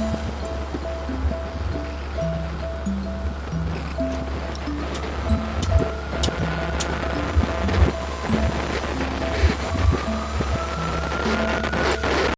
うん。